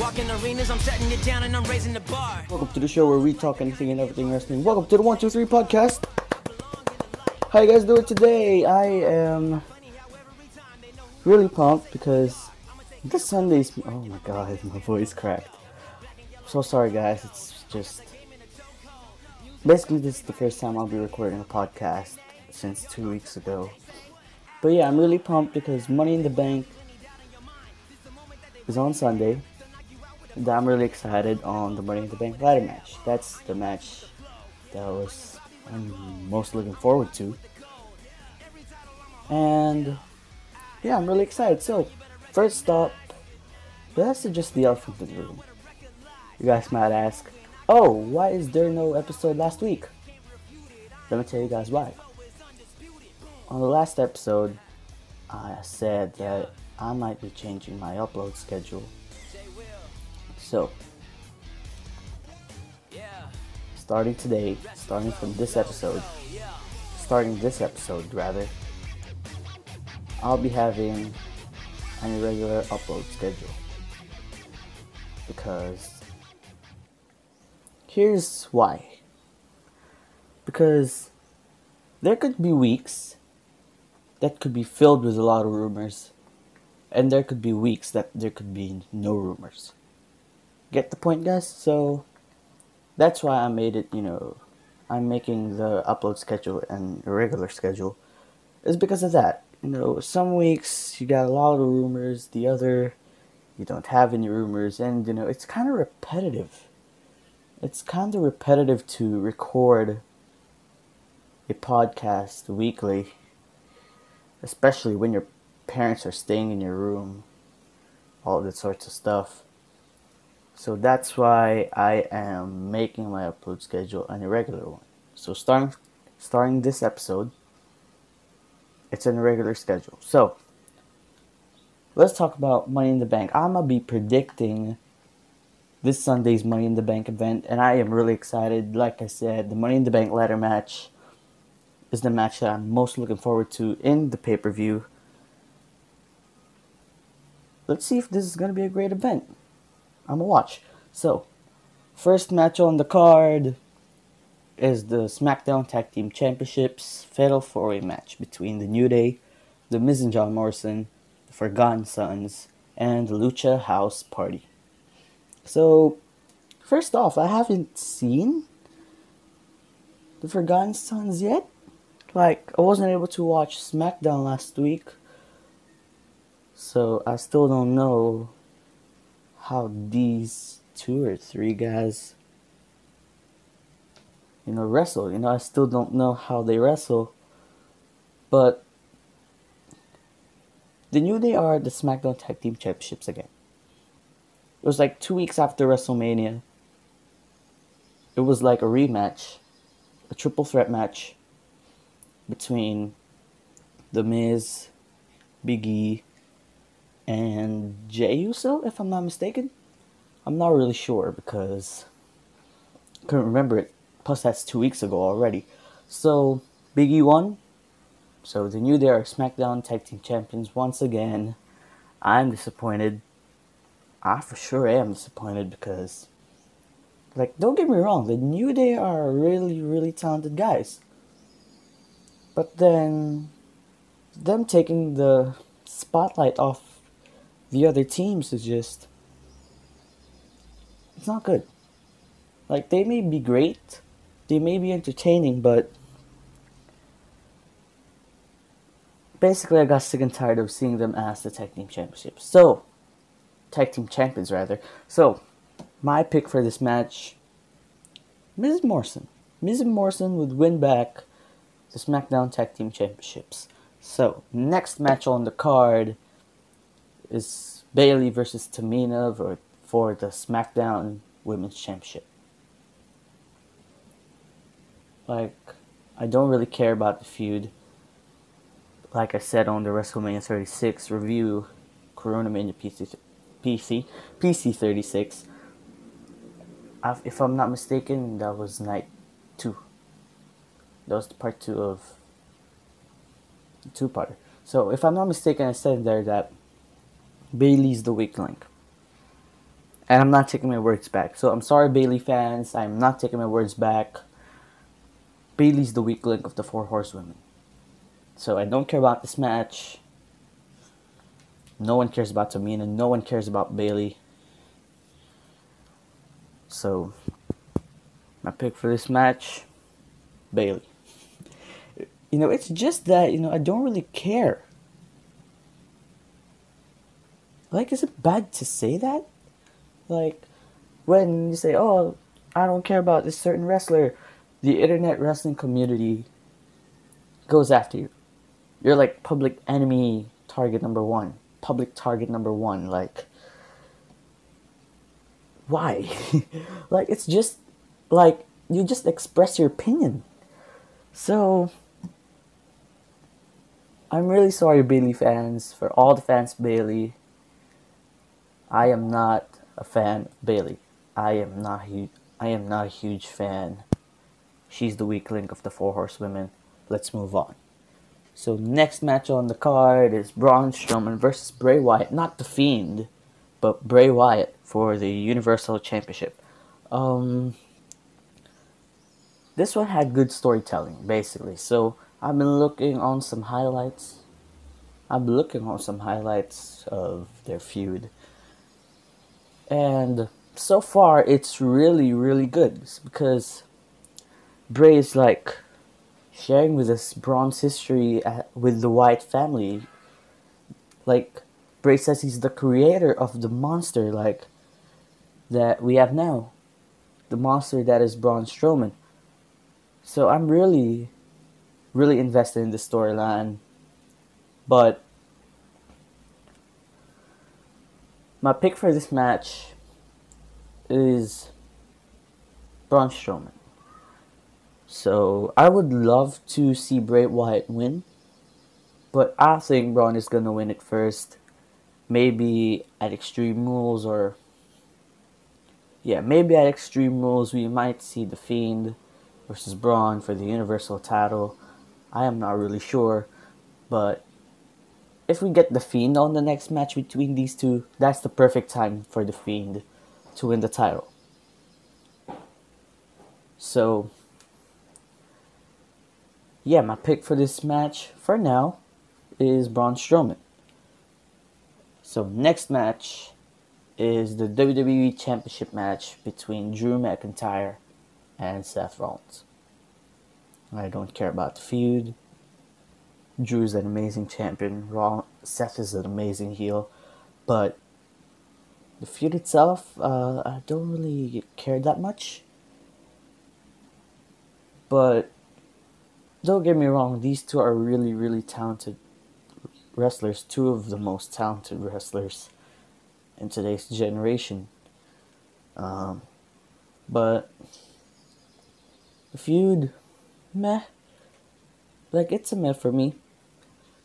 Walking arenas, I'm it down and I'm raising the bar. Welcome to the show where we talk anything and everything wrestling. Welcome to the One Two Three podcast. How you guys doing today? I am really pumped because this Sunday's. Oh my god, my voice cracked. So sorry, guys. It's just basically this is the first time I'll be recording a podcast since two weeks ago. But yeah, I'm really pumped because Money in the Bank is on Sunday. I'm really excited on the Money in the Bank ladder match. That's the match that I was I'm most looking forward to. And yeah, I'm really excited. So, first up, that's just the elephant in the room. You guys might ask, oh, why is there no episode last week? Let me tell you guys why. On the last episode, I said that I might be changing my upload schedule. So, starting today, starting from this episode, starting this episode rather, I'll be having an irregular upload schedule. Because here's why. Because there could be weeks that could be filled with a lot of rumors, and there could be weeks that there could be no rumors. Get the point, guys? So that's why I made it, you know, I'm making the upload schedule and regular schedule, is because of that. You know, some weeks you got a lot of rumors, the other you don't have any rumors, and you know, it's kind of repetitive. It's kind of repetitive to record a podcast weekly, especially when your parents are staying in your room, all that sorts of stuff. So that's why I am making my upload schedule an irregular one. So starting starting this episode, it's an irregular schedule. So let's talk about Money in the Bank. I'm gonna be predicting this Sunday's Money in the Bank event, and I am really excited. Like I said, the Money in the Bank ladder match is the match that I'm most looking forward to in the pay per view. Let's see if this is gonna be a great event. I'm gonna watch. So, first match on the card is the SmackDown Tag Team Championships Fatal 4 Way match between The New Day, The Miz and John Morrison, The Forgotten Sons, and the Lucha House Party. So, first off, I haven't seen The Forgotten Sons yet. Like, I wasn't able to watch SmackDown last week. So, I still don't know how these two or three guys you know wrestle. You know i still don't know how they wrestle but the new day are the smackdown tag team championships again. It was like two weeks after wrestlemania. It was like a rematch a triple threat match between the miz big e and Jey Uso, if I'm not mistaken. I'm not really sure because I couldn't remember it. Plus, that's two weeks ago already. So, Big E won. So, the New Day are SmackDown Tag Team Champions once again. I'm disappointed. I for sure am disappointed because, like, don't get me wrong, the New Day are really, really talented guys. But then, them taking the spotlight off the other teams is just it's not good. Like they may be great, they may be entertaining, but basically I got sick and tired of seeing them as the tag team championships. So tag team champions rather. So my pick for this match Miz Morrison. Miz Morrison would win back the SmackDown Tag Team Championships. So, next match on the card is Bayley versus Tamina for, for the SmackDown Women's Championship. Like, I don't really care about the feud. Like I said on the WrestleMania 36 review, Corona Mania PC, PC, PC 36. If I'm not mistaken, that was night two. That was the part two of two parter. So if I'm not mistaken, I said there that Bayley's the weak link. And I'm not taking my words back. So I'm sorry, Bayley fans. I'm not taking my words back. Bayley's the weak link of the four horsewomen. So I don't care about this match. No one cares about Tamina. No one cares about Bayley. So my pick for this match, Bayley. You know, it's just that, you know, I don't really care. Like, is it bad to say that? Like, when you say, oh, I don't care about this certain wrestler, the internet wrestling community goes after you. You're like public enemy target number one. Public target number one. Like, why? like, it's just like you just express your opinion. So, I'm really sorry, Bayley fans, for all the fans, Bayley. I am not a fan Bayley. I am not huge. I am not a huge fan. She's the weak link of the four horsewomen. Let's move on. So next match on the card is Braun Strowman versus Bray Wyatt. Not the Fiend, but Bray Wyatt for the Universal Championship. Um, this one had good storytelling, basically. So I've been looking on some highlights. Been looking on some highlights of their feud. And so far, it's really, really good because Bray is like sharing with us Braun's history uh, with the Wyatt family. Like, Bray says he's the creator of the monster, like, that we have now. The monster that is Braun Strowman. So I'm really, really invested in the storyline. But my pick for this match is Braun Strowman. So I would love to see Bray Wyatt win, but I think Braun is gonna win it first. Maybe at Extreme Rules or yeah, maybe at Extreme Rules we might see the Fiend versus Braun for the Universal title. I am not really sure, but if we get the Fiend on the next match between these two, that's the perfect time for the Fiend to win the title. So yeah, my pick for this match for now is Braun Strowman. So next match is the WWE Championship match between Drew McIntyre and Seth Rollins. I don't care about the feud. Drew's an amazing champion. Raw Seth is an amazing heel, but the feud itself, uh, I don't really care that much. But don't get me wrong, these two are really, really talented wrestlers. Two of the most talented wrestlers in today's generation. Um, but the feud, meh. Like, it's a meh for me.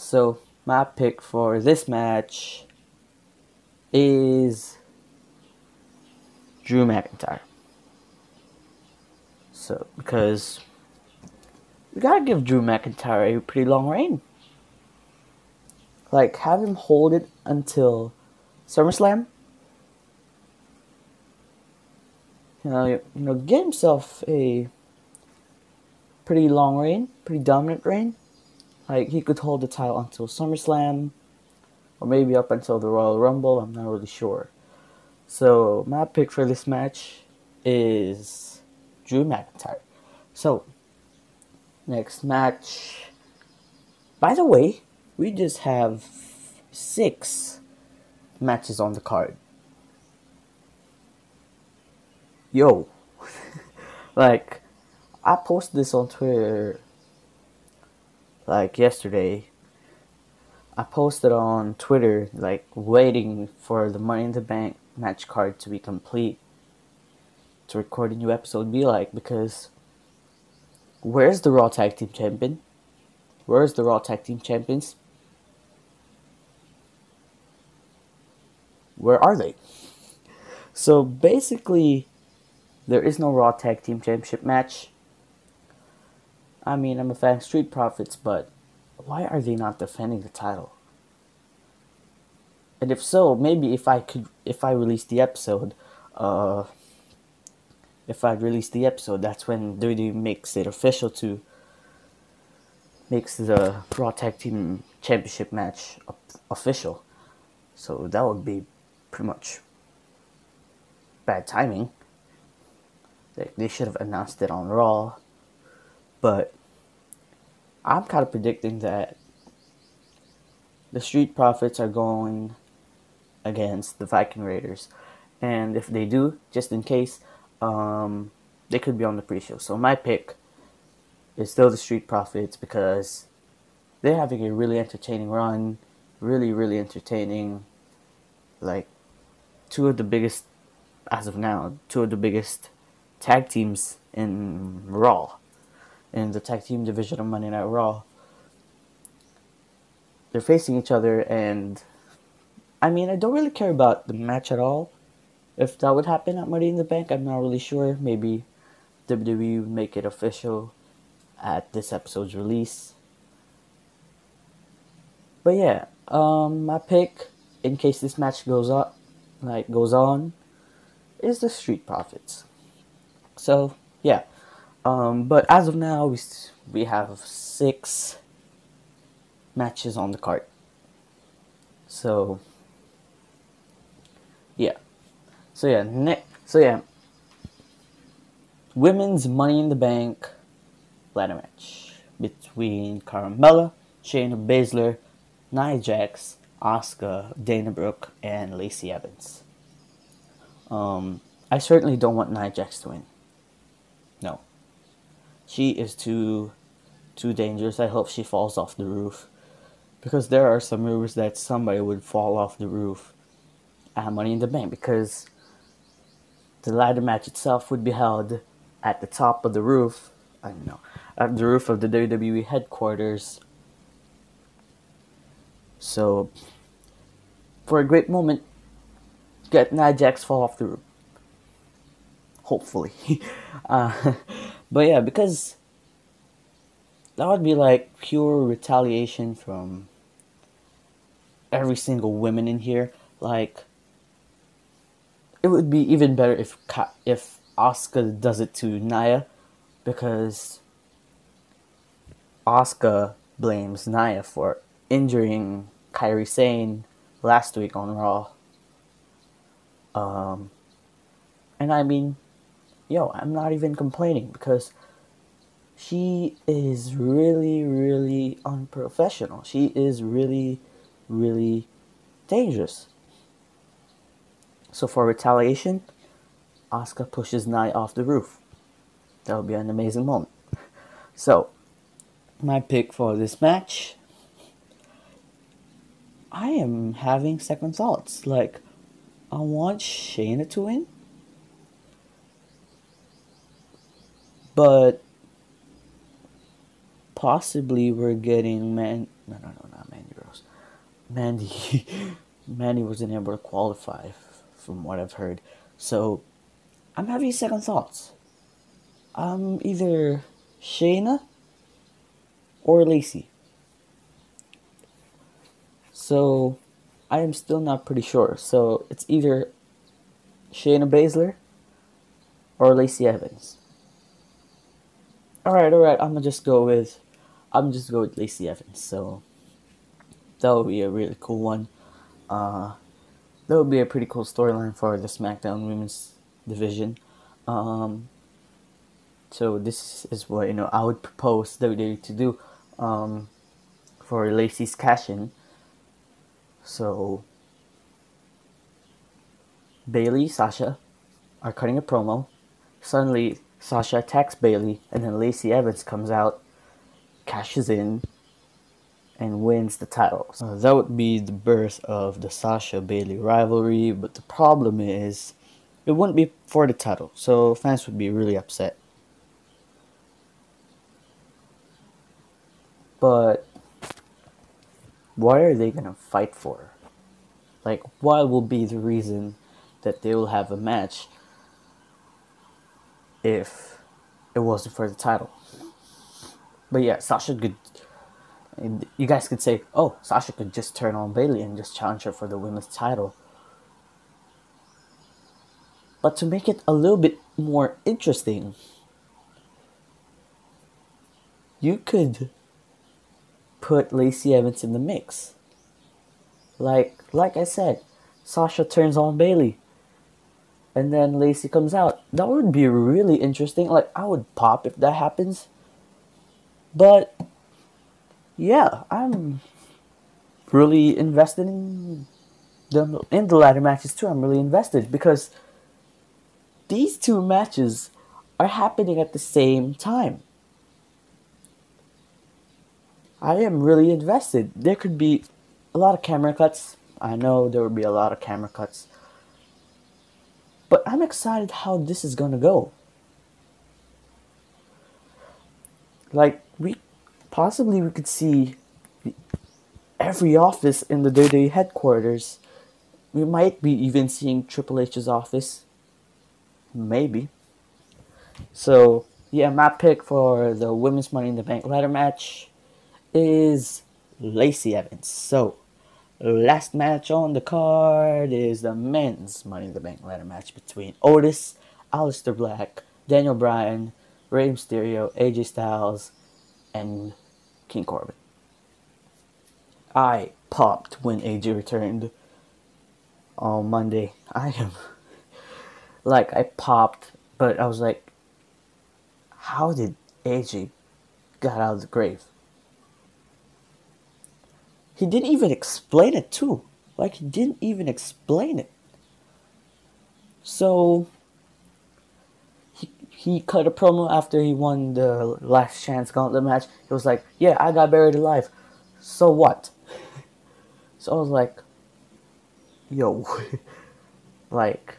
So, my pick for this match is Drew McIntyre. So, because we gotta give Drew McIntyre a pretty long reign. Like, have him hold it until SummerSlam. You know, you know, get himself a pretty long reign, pretty dominant reign. Like, he could hold the title until SummerSlam, or maybe up until the Royal Rumble, I'm not really sure. So, my pick for this match is Drew McIntyre. So, Next match. By the way, we just have six matches on the card. Yo. like, I posted this on Twitter like yesterday. I posted on Twitter, like, waiting for the Money in the Bank match card to be complete to record a new episode be like because Where's the Raw Tag Team Champion? Where's the Raw Tag Team Champions? Where are they? So basically, there is no Raw Tag Team Championship match. I mean, I'm a fan of Street Profits, but why are they not defending the title? And if so, maybe if I could, if I release the episode, uh, if I release the episode, that's when WWE makes it official to makes the Raw Tag Team Championship match official. So that would be pretty much bad timing. They, they should have announced it on Raw. But I'm kind of predicting that the Street Profits are going against the Viking Raiders. And if they do, just in case, um, they could be on the pre-show. So my pick is still the Street Profits because they're having a really entertaining run, really really entertaining. Like two of the biggest, as of now, two of the biggest tag teams in Raw, in the tag team division of Monday Night Raw. They're facing each other, and I mean, I don't really care about the match at all if that would happen at Money in the Bank, I'm not really sure. Maybe WWE would make it official at this episode's release. But yeah, um, my pick in case this match goes up, like goes on, is the Street Profits. So yeah, um, but as of now, we we have six matches on the card. So yeah. So yeah, ne- so yeah, women's Money in the Bank ladder match between Carmella, Shayna Baszler, Nia Jax, Asuka, Dana Brooke, and Lacey Evans. Um, I certainly don't want Nia Jax to win. She is too too dangerous. I hope she falls off the roof because there are some rumors that somebody would fall off the roof at Money in the Bank because the ladder match itself would be held at the top of the roof. I don't know, at the roof of the WWE headquarters. So, for a great moment, get Nia Jax fall off the roof. Hopefully, uh, but yeah, because that would be like pure retaliation from every single woman in here. Like, it would be even better if if Asuka does it to Nia, because Asuka blames Nia for injuring Kairi Sane last week on Raw. Um, and I mean, yo, I'm not even complaining because she is really, really unprofessional. She is really, really dangerous. So for retaliation, Asuka pushes Nia off the roof. That would be an amazing moment. So, my pick for this match. I am having second thoughts. Like, I want Shayna to win. But possibly we're getting man no no no not Mandy Rose. Mandy Mandy wasn't able to qualify from what I've heard. So I'm having second thoughts. Um, either Shayna or Lacey. So I am still not pretty sure. So it's either Shayna Baszler or Lacey Evans. Alright, alright, I'm gonna just go with I'm just go with Lacey Evans, so that would be a really cool one. Uh that would be a pretty cool storyline for the SmackDown Women's division. Um, so this is what you know I would propose WWE to do um, for Lacey's cash in. So Bayley, Sasha are cutting a promo. Suddenly, Sasha attacks Bayley, and then Lacey Evans comes out, cashes in, and wins the title. That would be the birth of the Sasha Bayley rivalry, but the problem is it wouldn't be for the title, so fans would be really upset. But what are they gonna fight for? Like, what will be the reason that they will have a match if it wasn't for the title? But yeah, Sasha could you guys could say, oh, Sasha could just turn on Bayley and just challenge her for the women's title. But to make it a little bit more interesting, you could put Lacey Evans in the mix. Like like I said, Sasha turns on Bayley. And then Lacey comes out. That would be really interesting. Like I would pop if that happens. But yeah, I'm really invested in the in the ladder matches too. I'm really invested because these two matches are happening at the same time. I am really invested. There could be a lot of camera cuts. I know there would be a lot of camera cuts. But I'm excited how this is to go. Like we possibly we could see every office in the WWE headquarters. We might be even seeing Triple H's office. Maybe. So, yeah, my pick for the Women's Money in the Bank ladder match is Lacey Evans. So, last match on the card is the men's Money in the Bank ladder match between Otis, Aleister Black, Daniel Bryan, Rey Mysterio, AJ Styles, and King Corbin. I popped when AJ returned on Monday. I am like I popped, but I was like, how did AJ got out of the grave? He didn't even explain it too. Like he didn't even explain it. So he he cut a promo after he won the last chance gauntlet match. It was like, "Yeah, I got buried alive. So what?" So I was like, "Yo, like,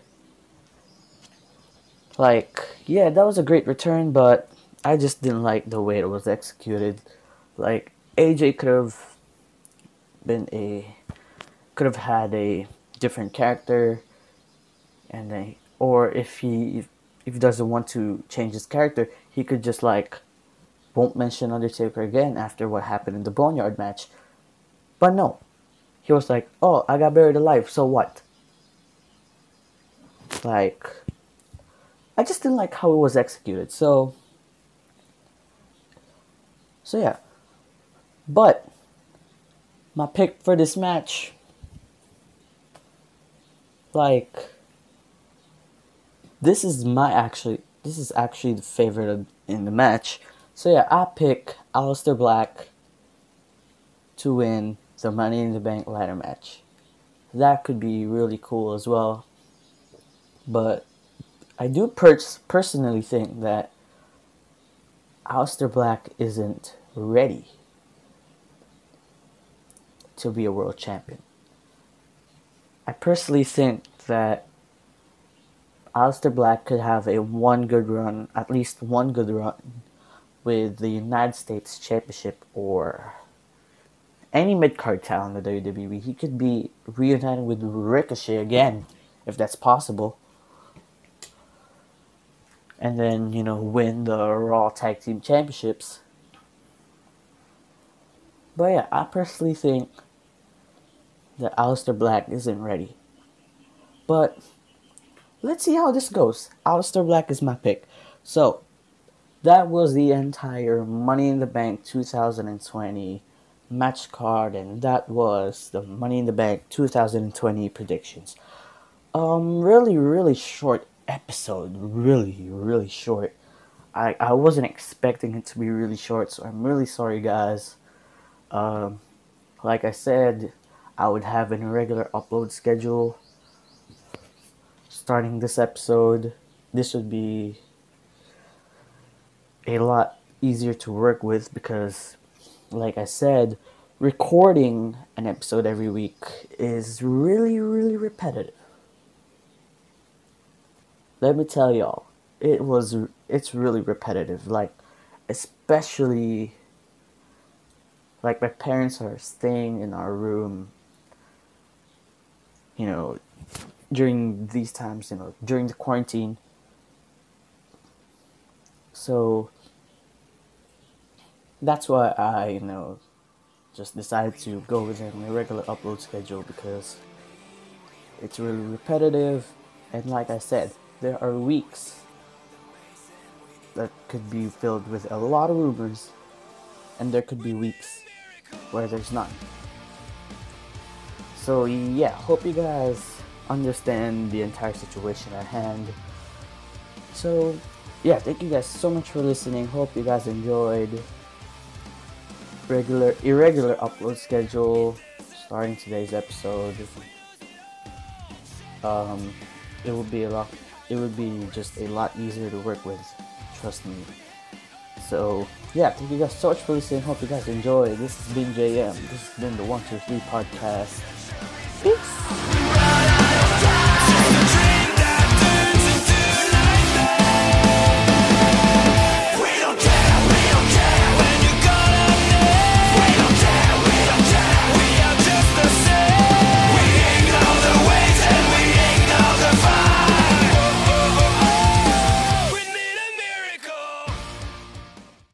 like, yeah, that was a great return, but I just didn't like the way it was executed. Like, AJ could have been a, could have had a different character, and then, or if he, if, if he doesn't want to change his character, he could just like, won't mention Undertaker again after what happened in the Boneyard match. But no, he was like, "Oh, I got buried alive. So what?" Like, I just didn't like how it was executed. So, so yeah. But my pick for this match, like, this is my actually this is actually the favorite of, in the match. So yeah, I pick Aleister Black to win the Money in the Bank ladder match. That could be really cool as well. But I do pers- personally think that Aleister Black isn't ready to be a world champion. I personally think that Aleister Black could have a one good run, at least one good run, with the United States Championship or any mid card talent in the WWE. He could be reunited with Ricochet again, if that's possible. And then, you know, win the Raw Tag Team Championships. But yeah, I personally think that Aleister Black isn't ready. But let's see how this goes. Aleister Black is my pick. So, that was the entire Money in the Bank 2020 match card, and that was the Money in the Bank 2020 predictions. Um, really, really short episode. Really, really short. I, I wasn't expecting it to be really short, so I'm really sorry, guys. Um, like I said, I would have an irregular upload schedule starting this episode. This would be a lot easier to work with because like I said, recording an episode every week is really, really repetitive. Let me tell y'all, it was, it's really repetitive. Like, especially, like, my parents are staying in our room, you know, during these times, you know, during the quarantine. So, that's why I you know just decided to go with my regular upload schedule because it's really repetitive and like I said, there are weeks that could be filled with a lot of rumors, and there could be weeks where there's none. So, yeah, hope you guys understand the entire situation at hand. So, yeah, thank you guys so much for listening. Hope you guys enjoyed. Regular, irregular upload schedule starting today's episode. Um, it would be a lot. It would be just a lot easier to work with. Trust me. So yeah, thank you guys so much for listening. Hope you guys enjoy. This has been JM. This has been the One Two Three podcast. Peace.